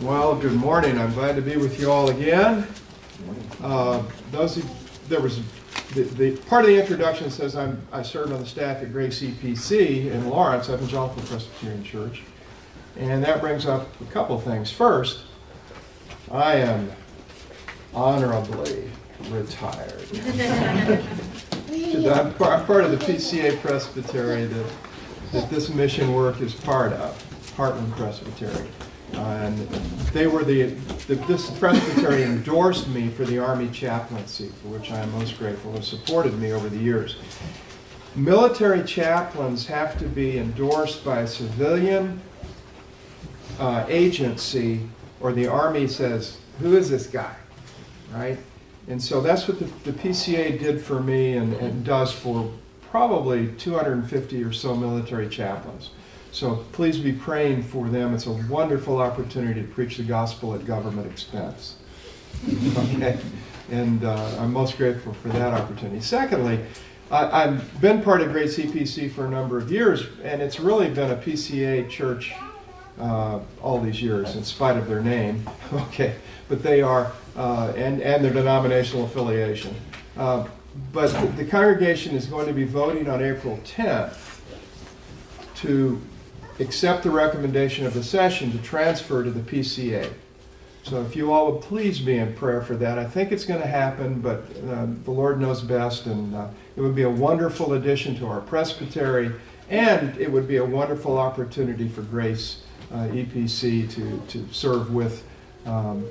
Well, good morning. I'm glad to be with you all again. Uh, those who, there was the, the part of the introduction says I'm I served on the staff at Grace EPC in Lawrence, Evangelical Presbyterian Church, and that brings up a couple of things. First, I am honorably retired. I'm part of the PCA Presbytery that, that this mission work is part of, Heartland Presbytery. And they were the, the, this presbytery endorsed me for the Army chaplaincy, for which I am most grateful, and supported me over the years. Military chaplains have to be endorsed by a civilian uh, agency, or the Army says, who is this guy, right? And so that's what the, the PCA did for me and, and does for probably 250 or so military chaplains. So please be praying for them. It's a wonderful opportunity to preach the gospel at government expense. okay? And uh, I'm most grateful for that opportunity. Secondly, I, have been part of Grace EPC for a number of years, and it's really been a PCA church uh, all these years, in spite of their name. okay, but they are, uh, and, and their denominational affiliation. Uh, but the congregation is going to be voting on April 10th to accept the recommendation of the session to transfer to the PCA. So if you all would please be in prayer for that. I think it's going to happen, but uh, the Lord knows best, and uh, it would be a wonderful addition to our presbytery, and it would be a wonderful opportunity for Grace uh, EPC to, to serve with um,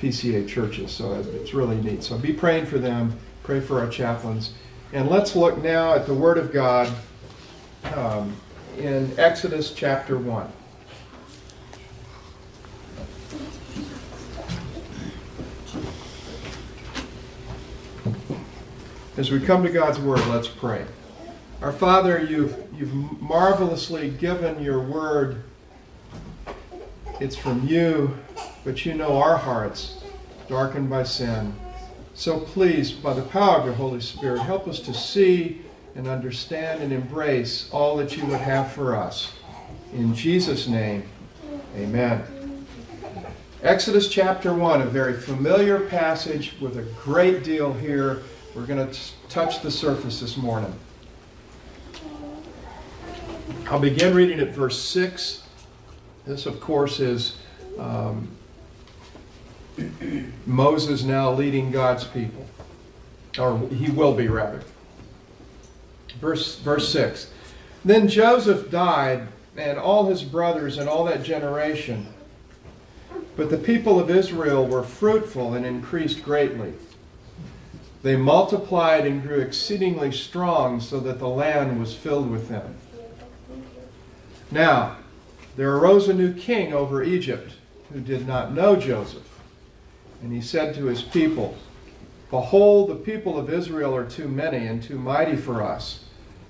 PCA churches. So it's really neat. So be praying for them, pray for our chaplains. And let's look now at the Word of God. Um, in Exodus chapter 1. As we come to God's Word, let's pray. Our Father, you've, you've marvelously given your Word. It's from you, but you know our hearts, darkened by sin. So please, by the power of your Holy Spirit, help us to see and understand and embrace all that you would have for us. In Jesus' name, amen. Exodus chapter 1, a very familiar passage with a great deal here. We're going to touch the surface this morning. I'll begin reading at verse 6. This, of course, is um, Moses now leading God's people. Or he will be, rather. Verse, verse 6. Then Joseph died, and all his brothers and all that generation. But the people of Israel were fruitful and increased greatly. They multiplied and grew exceedingly strong, so that the land was filled with them. Now, there arose a new king over Egypt who did not know Joseph. And he said to his people, Behold, the people of Israel are too many and too mighty for us.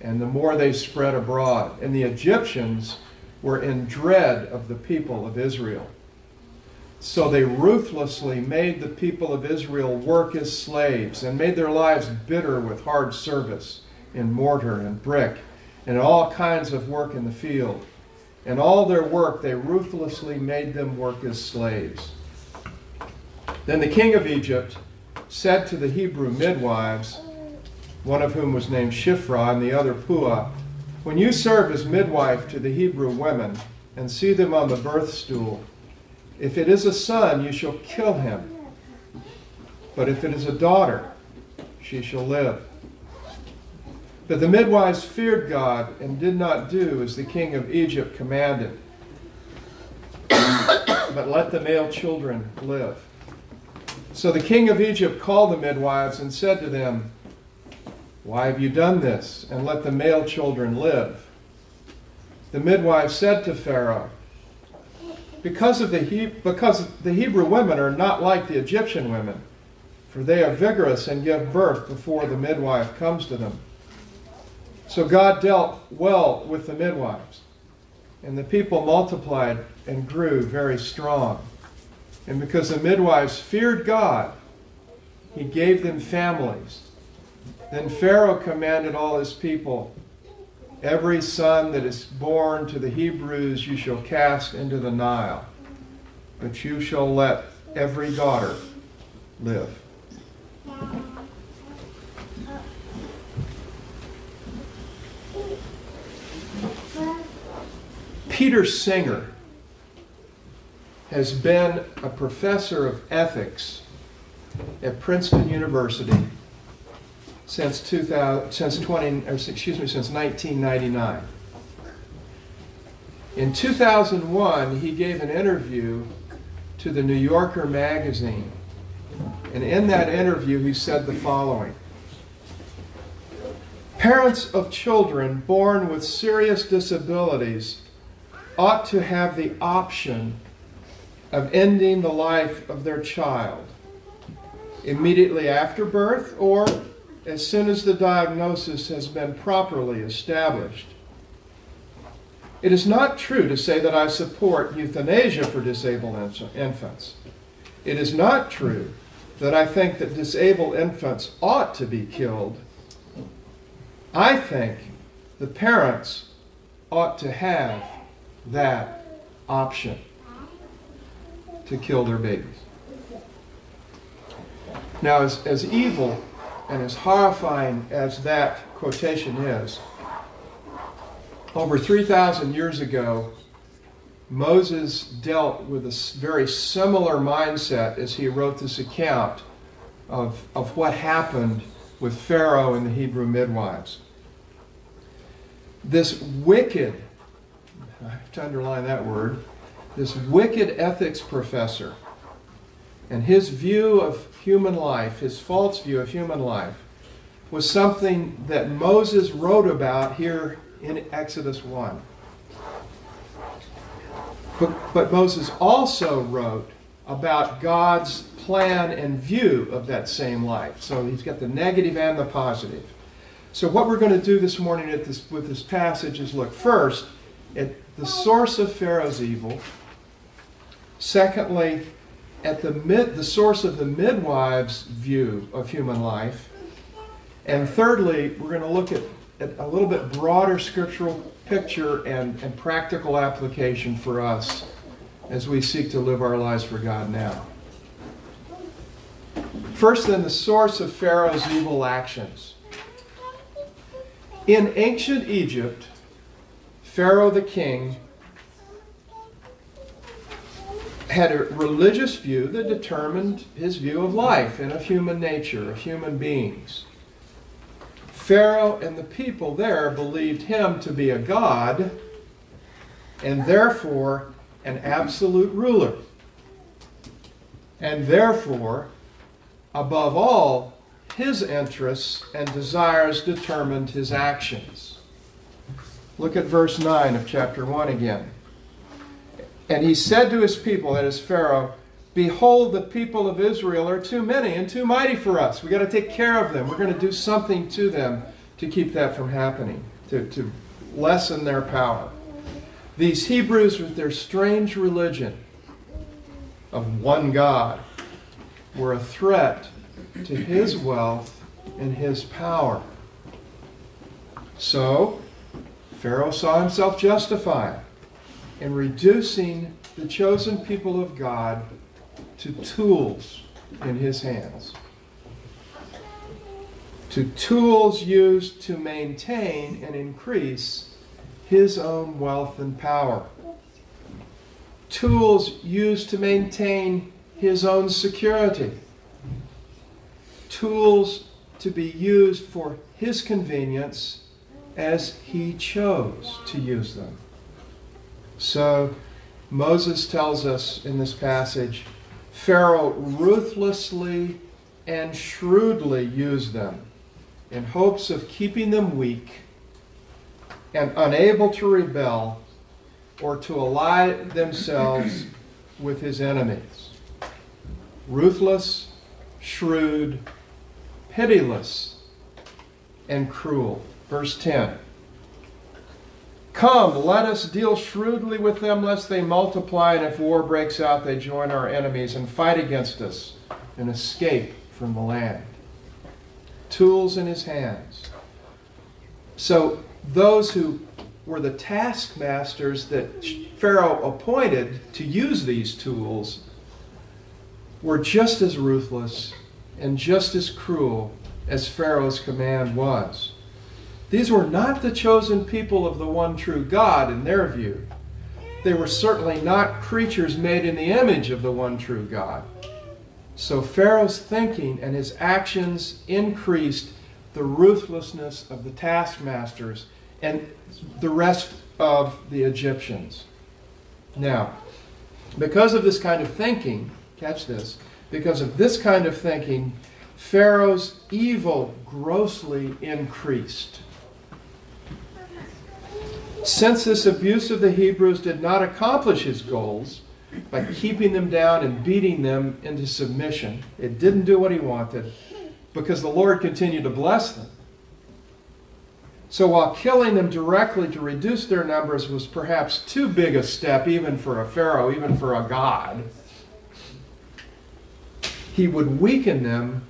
and the more they spread abroad. And the Egyptians were in dread of the people of Israel. So they ruthlessly made the people of Israel work as slaves and made their lives bitter with hard service in mortar and brick and all kinds of work in the field. And all their work they ruthlessly made them work as slaves. Then the king of Egypt said to the Hebrew midwives, one of whom was named Shiphrah and the other Puah. When you serve as midwife to the Hebrew women and see them on the birth stool, if it is a son, you shall kill him. But if it is a daughter, she shall live. But the midwives feared God and did not do as the king of Egypt commanded, but let the male children live. So the king of Egypt called the midwives and said to them, why have you done this? And let the male children live. The midwife said to Pharaoh, because of the he- because the Hebrew women are not like the Egyptian women, for they are vigorous and give birth before the midwife comes to them. So God dealt well with the midwives, and the people multiplied and grew very strong. And because the midwives feared God, he gave them families. Then Pharaoh commanded all his people Every son that is born to the Hebrews you shall cast into the Nile, but you shall let every daughter live. Peter Singer has been a professor of ethics at Princeton University since 2000, since 20, or excuse me, since 1999. In 2001, he gave an interview to the New Yorker magazine. And in that interview, he said the following Parents of children born with serious disabilities ought to have the option of ending the life of their child immediately after birth or as soon as the diagnosis has been properly established. It is not true to say that I support euthanasia for disabled infants. It is not true that I think that disabled infants ought to be killed. I think the parents ought to have that option to kill their babies. Now, as, as evil and as horrifying as that quotation is, over 3,000 years ago, Moses dealt with a very similar mindset as he wrote this account of, of what happened with Pharaoh and the Hebrew midwives. This wicked, I have to underline that word, this wicked ethics professor and his view of human life, his false view of human life, was something that Moses wrote about here in Exodus 1. But, but Moses also wrote about God's plan and view of that same life. So he's got the negative and the positive. So what we're going to do this morning this, with this passage is look first at the source of Pharaoh's evil. Secondly, at the, mid, the source of the midwives' view of human life. And thirdly, we're going to look at, at a little bit broader scriptural picture and, and practical application for us as we seek to live our lives for God now. First, then, the source of Pharaoh's evil actions. In ancient Egypt, Pharaoh the king had a religious view that determined his view of life and of human nature, of human beings. Pharaoh and the people there believed him to be a god and therefore an absolute ruler. And therefore, above all, his interests and desires determined his actions. Look at verse 9 of chapter 1 again. And he said to his people, that is Pharaoh, Behold, the people of Israel are too many and too mighty for us. We've got to take care of them. We're going to do something to them to keep that from happening, to, to lessen their power. These Hebrews, with their strange religion of one God, were a threat to his wealth and his power. So, Pharaoh saw himself justified in reducing the chosen people of God to tools in his hands. To tools used to maintain and increase his own wealth and power. Tools used to maintain his own security. Tools to be used for his convenience as he chose to use them. So Moses tells us in this passage Pharaoh ruthlessly and shrewdly used them in hopes of keeping them weak and unable to rebel or to ally themselves with his enemies. Ruthless, shrewd, pitiless, and cruel. Verse 10. Come, let us deal shrewdly with them, lest they multiply, and if war breaks out, they join our enemies and fight against us and escape from the land. Tools in his hands. So, those who were the taskmasters that Pharaoh appointed to use these tools were just as ruthless and just as cruel as Pharaoh's command was. These were not the chosen people of the one true God in their view. They were certainly not creatures made in the image of the one true God. So Pharaoh's thinking and his actions increased the ruthlessness of the taskmasters and the rest of the Egyptians. Now, because of this kind of thinking, catch this, because of this kind of thinking, Pharaoh's evil grossly increased. Since this abuse of the Hebrews did not accomplish his goals by keeping them down and beating them into submission, it didn't do what he wanted because the Lord continued to bless them. So while killing them directly to reduce their numbers was perhaps too big a step, even for a Pharaoh, even for a God, he would weaken them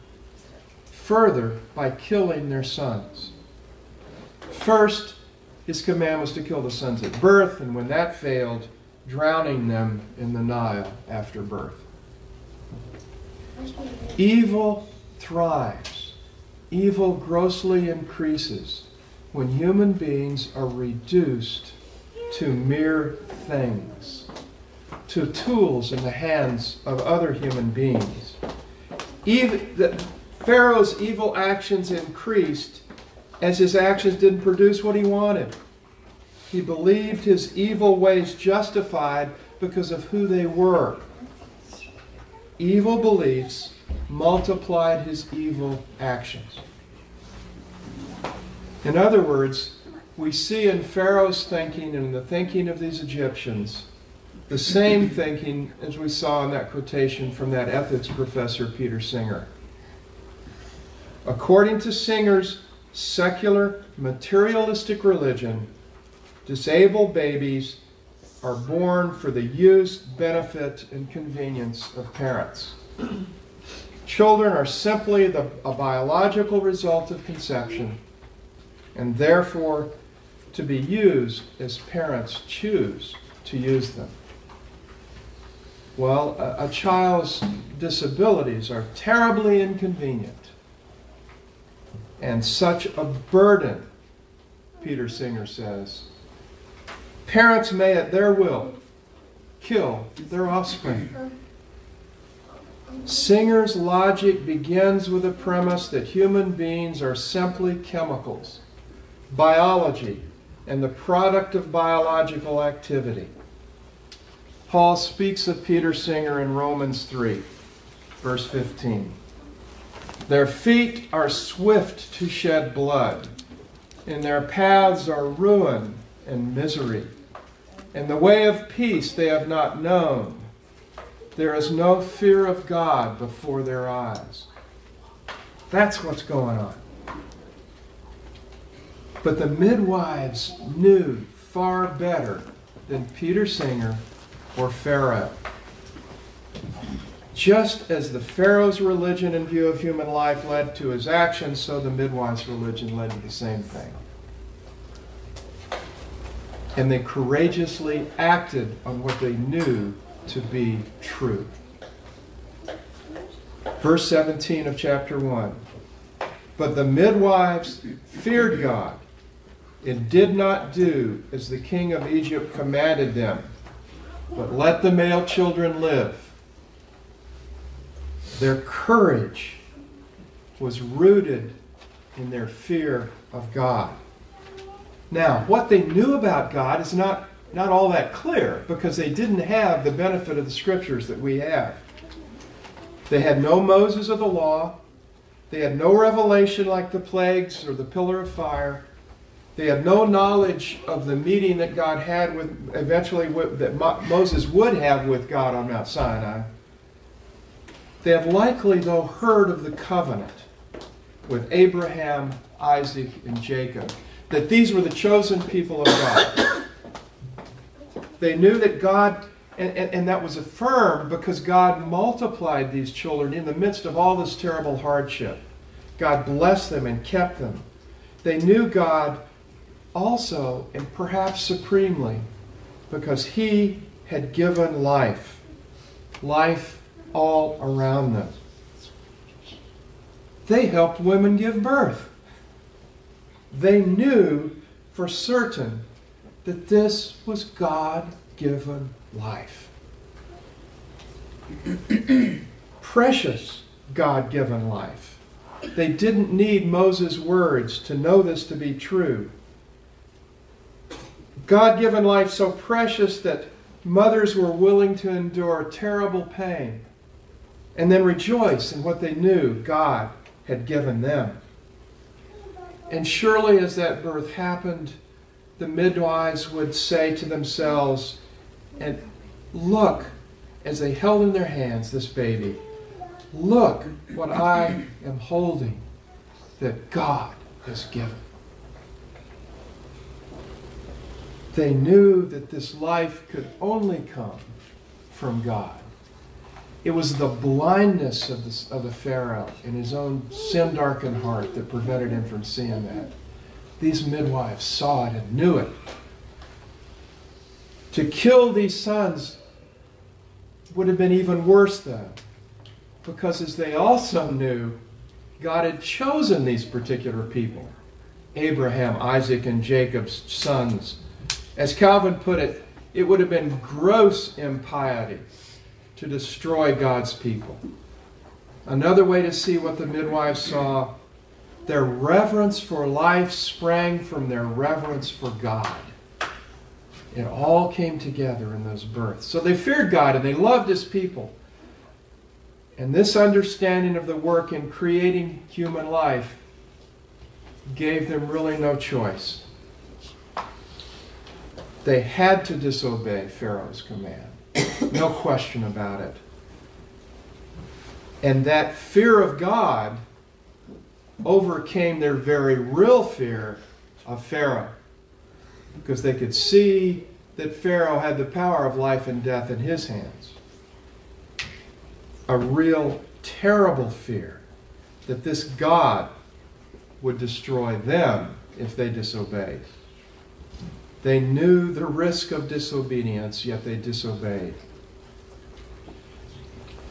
further by killing their sons. First, his command was to kill the sons at birth, and when that failed, drowning them in the Nile after birth. Evil thrives, evil grossly increases when human beings are reduced to mere things, to tools in the hands of other human beings. Even the, Pharaoh's evil actions increased as his actions didn't produce what he wanted. He believed his evil ways justified because of who they were. Evil beliefs multiplied his evil actions. In other words, we see in Pharaoh's thinking and in the thinking of these Egyptians the same thinking as we saw in that quotation from that ethics professor, Peter Singer. According to Singer's secular, materialistic religion, disabled babies are born for the use, benefit, and convenience of parents. Children are simply the, a biological result of conception and therefore to be used as parents choose to use them. Well, a, a child's disabilities are terribly inconvenient and such a burden, Peter Singer says. Parents may at their will kill their offspring. Singer's logic begins with the premise that human beings are simply chemicals biology, and the product of biological activity. Paul speaks of Peter Singer in Romans 3, verse 15. Their feet are swift to shed blood, and their paths are ruin and misery. And the way of peace they have not known. There is no fear of God before their eyes. That's what's going on. But the midwives knew far better than Peter Singer or Pharaoh. Just as the Pharaoh's religion and view of human life led to his actions, so the midwives' religion led to the same thing. And they courageously acted on what they knew to be true. Verse 17 of chapter 1. But the midwives feared God and did not do as the king of Egypt commanded them, but let the male children live. Their courage was rooted in their fear of God. Now, what they knew about God is not, not all that clear because they didn't have the benefit of the scriptures that we have. They had no Moses of the law, they had no revelation like the plagues or the pillar of fire. They had no knowledge of the meeting that God had with, eventually, with, that Mo- Moses would have with God on Mount Sinai. They have likely, though, heard of the covenant with Abraham, Isaac, and Jacob, that these were the chosen people of God. They knew that God, and, and, and that was affirmed because God multiplied these children in the midst of all this terrible hardship. God blessed them and kept them. They knew God also, and perhaps supremely, because He had given life, life all around them. They helped women give birth. They knew for certain that this was God given life. Precious God given life. They didn't need Moses' words to know this to be true. God given life so precious that mothers were willing to endure terrible pain and then rejoice in what they knew God had given them. And surely, as that birth happened, the midwives would say to themselves, and look, as they held in their hands this baby, look what I am holding that God has given. They knew that this life could only come from God. It was the blindness of the, of the Pharaoh in his own sin darkened heart that prevented him from seeing that. These midwives saw it and knew it. To kill these sons would have been even worse then, because as they also knew, God had chosen these particular people Abraham, Isaac, and Jacob's sons. As Calvin put it, it would have been gross impiety to destroy God's people. Another way to see what the midwives saw their reverence for life sprang from their reverence for God. It all came together in those births. So they feared God and they loved His people. And this understanding of the work in creating human life gave them really no choice. They had to disobey Pharaoh's command. No question about it. And that fear of God overcame their very real fear of Pharaoh because they could see that Pharaoh had the power of life and death in his hands. A real terrible fear that this God would destroy them if they disobeyed. They knew the risk of disobedience, yet they disobeyed.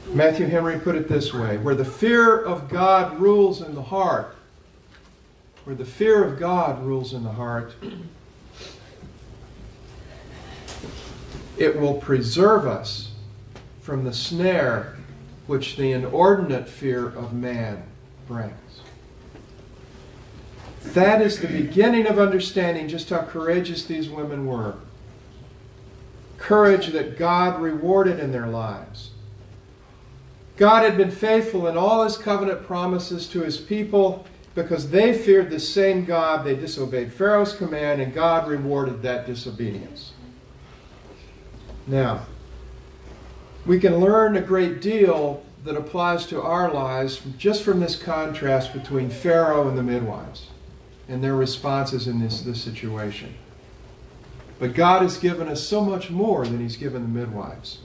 Matthew Henry put it this way where the fear of God rules in the heart, where the fear of God rules in the heart, it will preserve us from the snare which the inordinate fear of man brings. That is the beginning of understanding just how courageous these women were. Courage that God rewarded in their lives. God had been faithful in all his covenant promises to his people because they feared the same God. They disobeyed Pharaoh's command, and God rewarded that disobedience. Now, we can learn a great deal that applies to our lives just from this contrast between Pharaoh and the midwives and their responses in this, this situation. But God has given us so much more than He's given the midwives.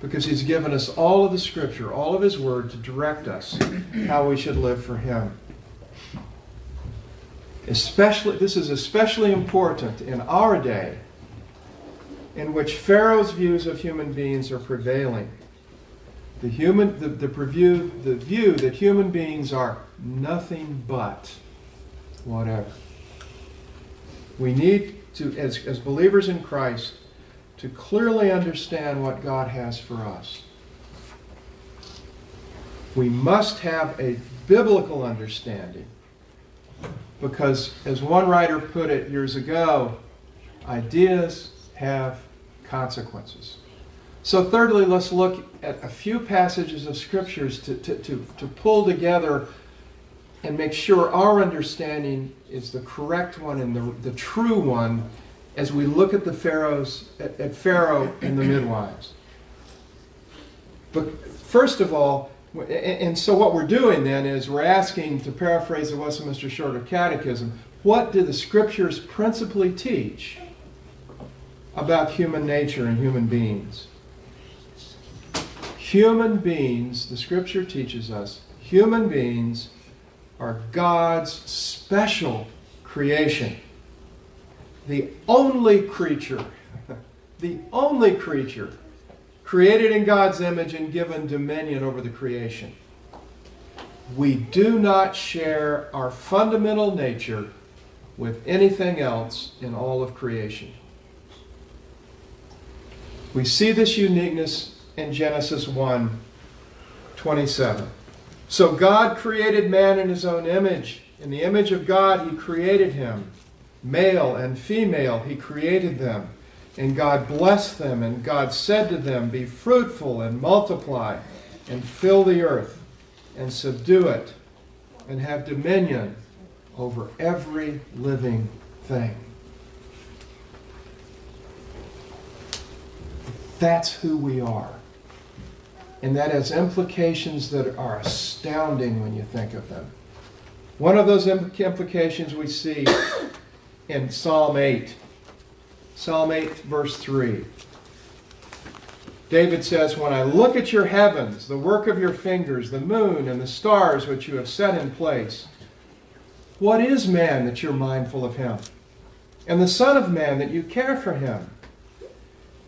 Because He's given us all of the Scripture, all of His Word to direct us how we should live for Him. Especially, this is especially important in our day in which Pharaoh's views of human beings are prevailing. The, human, the, the, preview, the view that human beings are nothing but whatever. We need to, as, as believers in Christ, to clearly understand what God has for us. We must have a biblical understanding because, as one writer put it years ago, ideas have consequences. So, thirdly, let's look at a few passages of scriptures to, to, to, to pull together and make sure our understanding is the correct one and the, the true one as we look at the pharaohs at, at Pharaoh and the midwives. But first of all, and so what we're doing then is we're asking, to paraphrase the Westminster Shorter Catechism, what do the scriptures principally teach about human nature and human beings? Human beings, the scripture teaches us, human beings are God's special creation. The only creature, the only creature created in God's image and given dominion over the creation. We do not share our fundamental nature with anything else in all of creation. We see this uniqueness in Genesis 1 27. So God created man in his own image. In the image of God, he created him. Male and female, he created them. And God blessed them, and God said to them, Be fruitful and multiply, and fill the earth, and subdue it, and have dominion over every living thing. That's who we are. And that has implications that are astounding when you think of them. One of those implications we see in Psalm 8. Psalm 8, verse 3. David says, When I look at your heavens, the work of your fingers, the moon and the stars which you have set in place, what is man that you're mindful of him? And the Son of Man that you care for him?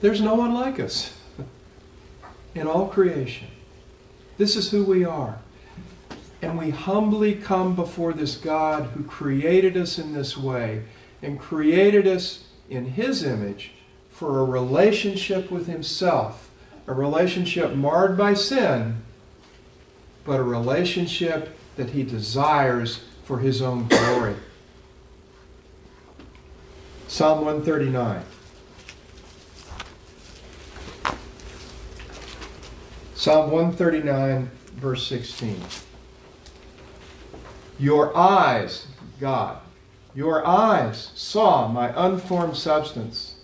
There's no one like us in all creation. This is who we are. And we humbly come before this God who created us in this way and created us in His image for a relationship with Himself, a relationship marred by sin, but a relationship that He desires for His own glory. Psalm 139. Psalm 139, verse 16. Your eyes, God, your eyes saw my unformed substance.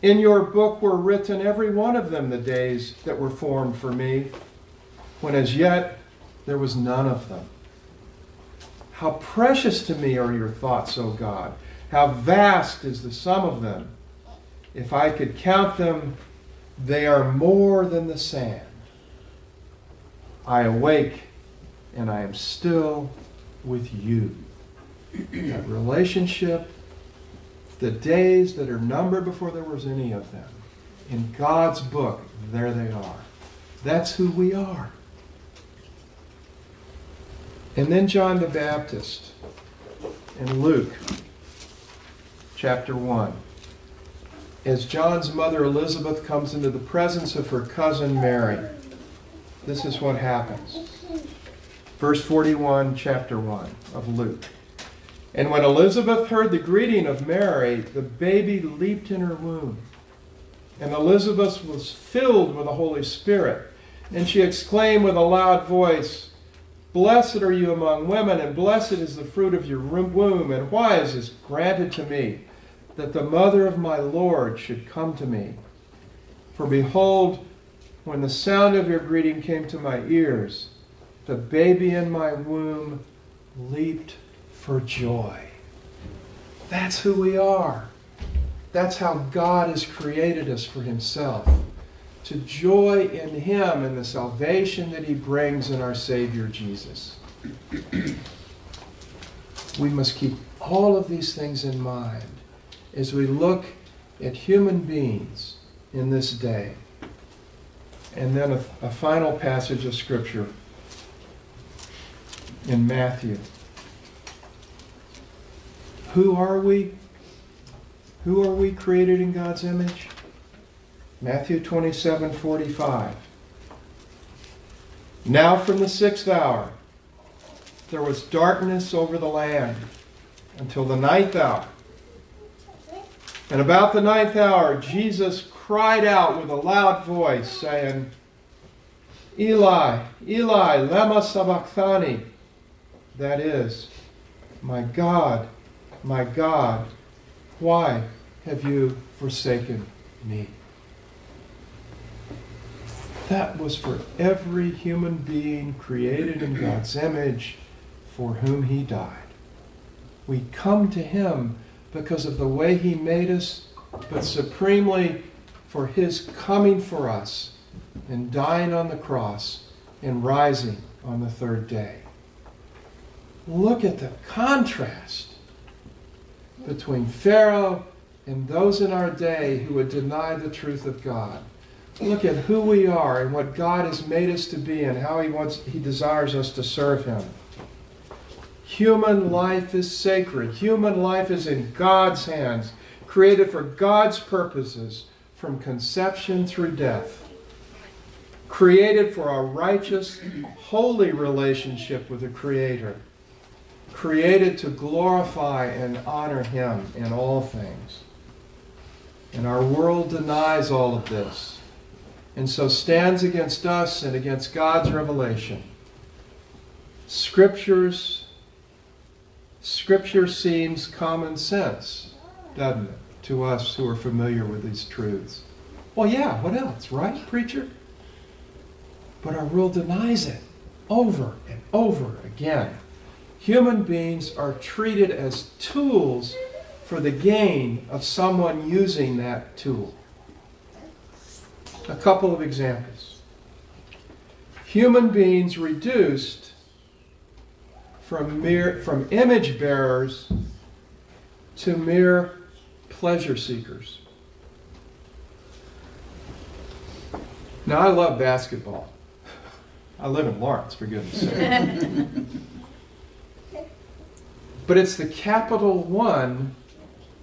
In your book were written, every one of them, the days that were formed for me, when as yet there was none of them. How precious to me are your thoughts, O God. How vast is the sum of them. If I could count them, they are more than the sand. I awake and I am still with you. That relationship, the days that are numbered before there was any of them, in God's book, there they are. That's who we are. And then John the Baptist in Luke chapter 1. As John's mother Elizabeth comes into the presence of her cousin Mary, this is what happens. Verse 41, chapter 1 of Luke. And when Elizabeth heard the greeting of Mary, the baby leaped in her womb. And Elizabeth was filled with the Holy Spirit. And she exclaimed with a loud voice, Blessed are you among women, and blessed is the fruit of your womb. And why is this granted to me, that the mother of my Lord should come to me? For behold, when the sound of your greeting came to my ears, the baby in my womb leaped for joy. That's who we are. That's how God has created us for Himself. To joy in Him and the salvation that He brings in our Savior Jesus. we must keep all of these things in mind as we look at human beings in this day. And then a, a final passage of Scripture in Matthew. Who are we? Who are we created in God's image? Matthew 27 45. Now from the sixth hour, there was darkness over the land until the ninth hour. And about the ninth hour, Jesus cried out with a loud voice, saying, Eli, Eli, lema sabachthani. That is, my God, my God, why have you forsaken me? That was for every human being created in God's image for whom he died. We come to him because of the way he made us, but supremely for his coming for us and dying on the cross and rising on the third day. Look at the contrast between Pharaoh and those in our day who would deny the truth of God. Look at who we are and what God has made us to be and how he wants he desires us to serve him. Human life is sacred. Human life is in God's hands, created for God's purposes from conception through death. Created for a righteous, holy relationship with the Creator. Created to glorify and honor Him in all things. And our world denies all of this, and so stands against us and against God's revelation. Scriptures, Scripture seems common sense, doesn't it, to us who are familiar with these truths? Well, yeah, what else, right, preacher? But our world denies it over and over again. Human beings are treated as tools for the gain of someone using that tool. A couple of examples. Human beings reduced from mere from image bearers to mere pleasure seekers. Now I love basketball. I live in Lawrence, for goodness sake. but it's the Capital One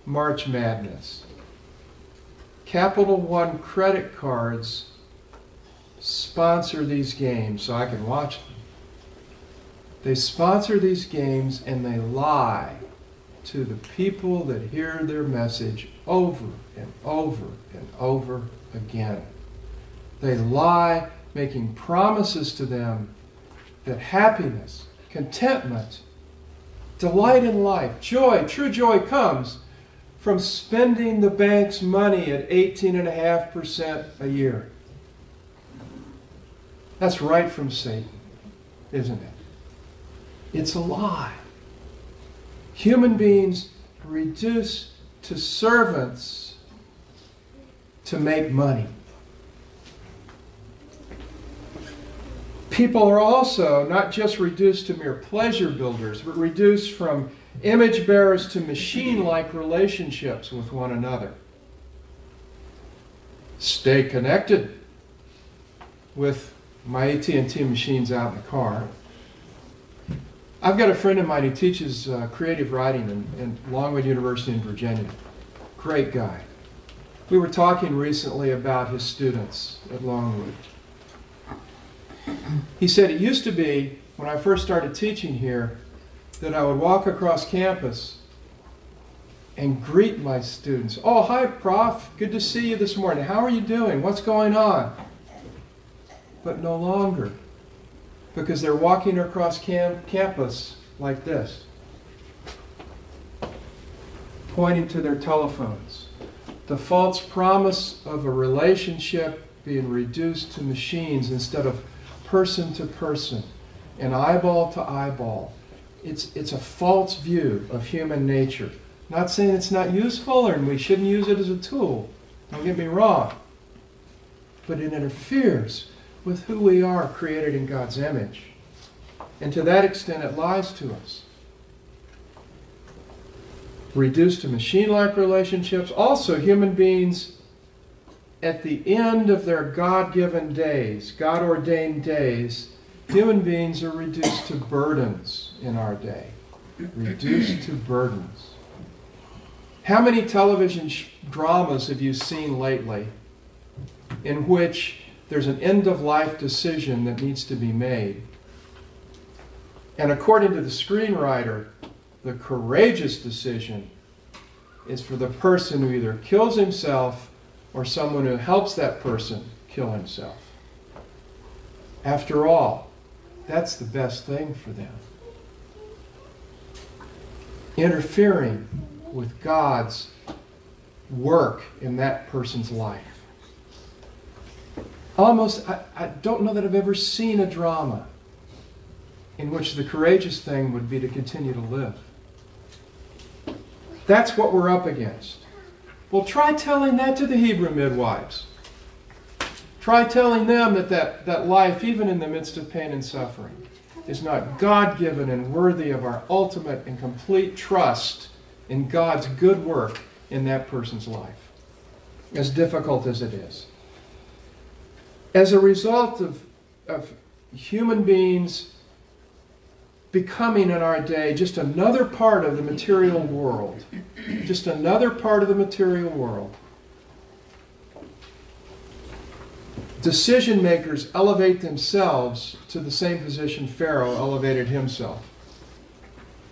March Madness. Capital One credit cards sponsor these games so I can watch them. They sponsor these games and they lie to the people that hear their message over and over and over again. They lie, making promises to them that happiness, contentment, delight in life, joy, true joy comes from spending the bank's money at 18.5% a year. That's right from Satan, isn't it? It's a lie. Human beings reduced to servants to make money. People are also not just reduced to mere pleasure builders, but reduced from image bearers to machine like relationships with one another. Stay connected with my AT&T machines out in the car. I've got a friend of mine who teaches uh, creative writing in, in Longwood University in Virginia. Great guy. We were talking recently about his students at Longwood. He said it used to be, when I first started teaching here, that I would walk across campus and greet my students. Oh, hi, Prof. Good to see you this morning. How are you doing? What's going on? But no longer, because they're walking across cam- campus like this, pointing to their telephones. The false promise of a relationship being reduced to machines instead of person to person and eyeball to eyeball it's, it's a false view of human nature. Not saying it's not useful and we shouldn't use it as a tool. Don't get me wrong. But it interferes with who we are created in God's image. And to that extent, it lies to us. Reduced to machine like relationships. Also, human beings at the end of their God given days, God ordained days, Human beings are reduced to burdens in our day. Reduced to burdens. How many television dramas have you seen lately in which there's an end of life decision that needs to be made? And according to the screenwriter, the courageous decision is for the person who either kills himself or someone who helps that person kill himself. After all, that's the best thing for them. Interfering with God's work in that person's life. Almost, I, I don't know that I've ever seen a drama in which the courageous thing would be to continue to live. That's what we're up against. Well, try telling that to the Hebrew midwives. Try telling them that, that that life, even in the midst of pain and suffering, is not God given and worthy of our ultimate and complete trust in God's good work in that person's life, as difficult as it is. As a result of, of human beings becoming in our day just another part of the material world, just another part of the material world. Decision makers elevate themselves to the same position Pharaoh elevated himself.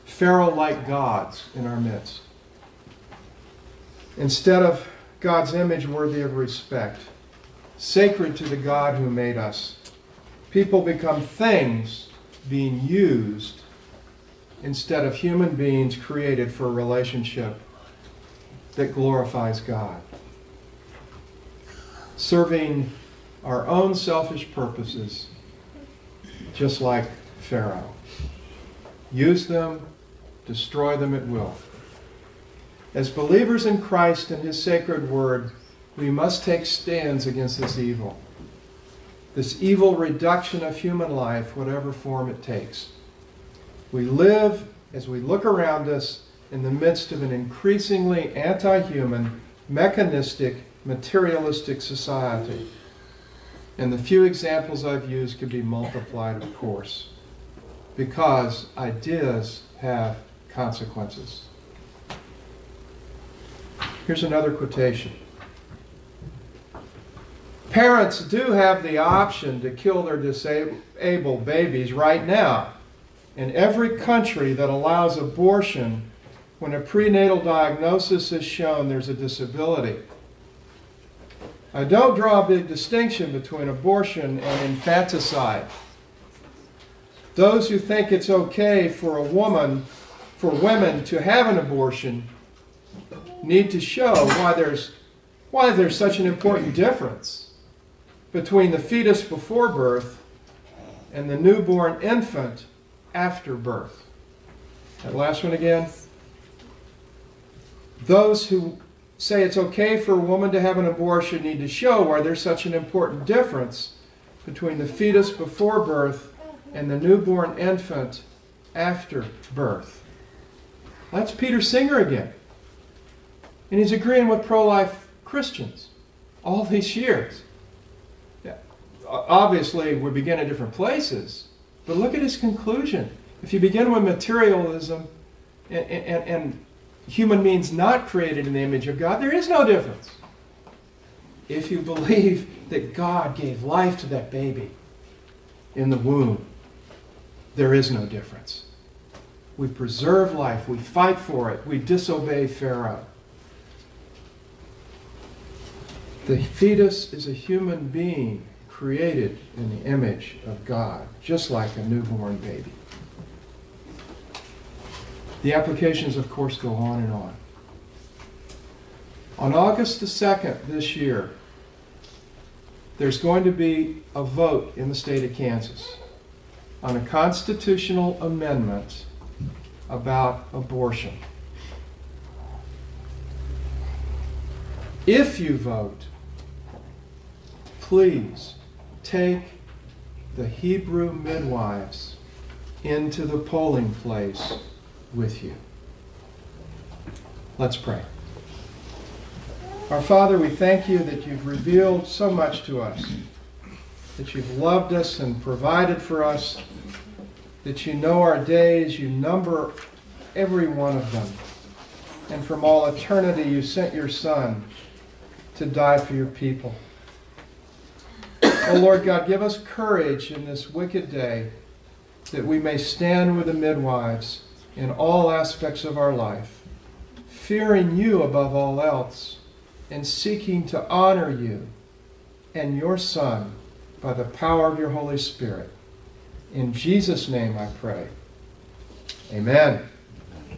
Pharaoh like gods in our midst. Instead of God's image worthy of respect, sacred to the God who made us, people become things being used instead of human beings created for a relationship that glorifies God. Serving our own selfish purposes, just like Pharaoh. Use them, destroy them at will. As believers in Christ and His sacred word, we must take stands against this evil this evil reduction of human life, whatever form it takes. We live, as we look around us, in the midst of an increasingly anti human, mechanistic, materialistic society. And the few examples I've used could be multiplied, of course, because ideas have consequences. Here's another quotation Parents do have the option to kill their disabled babies right now. In every country that allows abortion, when a prenatal diagnosis is shown there's a disability. I don't draw a big distinction between abortion and infanticide. Those who think it's okay for a woman, for women to have an abortion, need to show why there's, why there's such an important difference between the fetus before birth and the newborn infant after birth. That last one again. Those who say it's okay for a woman to have an abortion need to show why there's such an important difference between the fetus before birth and the newborn infant after birth. That's Peter Singer again. And he's agreeing with pro life Christians all these years obviously we begin at different places, but look at his conclusion. If you begin with materialism and, and, and human beings not created in the image of God, there is no difference. If you believe that God gave life to that baby in the womb, there is no difference. We preserve life, we fight for it, we disobey Pharaoh. The fetus is a human being created in the image of God, just like a newborn baby. The applications, of course, go on and on. On August the 2nd this year, there's going to be a vote in the state of Kansas on a constitutional amendment about abortion. If you vote, please take the Hebrew midwives into the polling place with you. Let's pray. Our Father, we thank you that you've revealed so much to us, that you've loved us and provided for us, that you know our days, you number every one of them. And from all eternity, you sent your Son to die for your people. Oh Lord God, give us courage in this wicked day that we may stand with the midwives in all aspects of our life, fearing you above all else, and seeking to honor you and your Son by the power of your Holy Spirit. In Jesus' name I pray. Amen.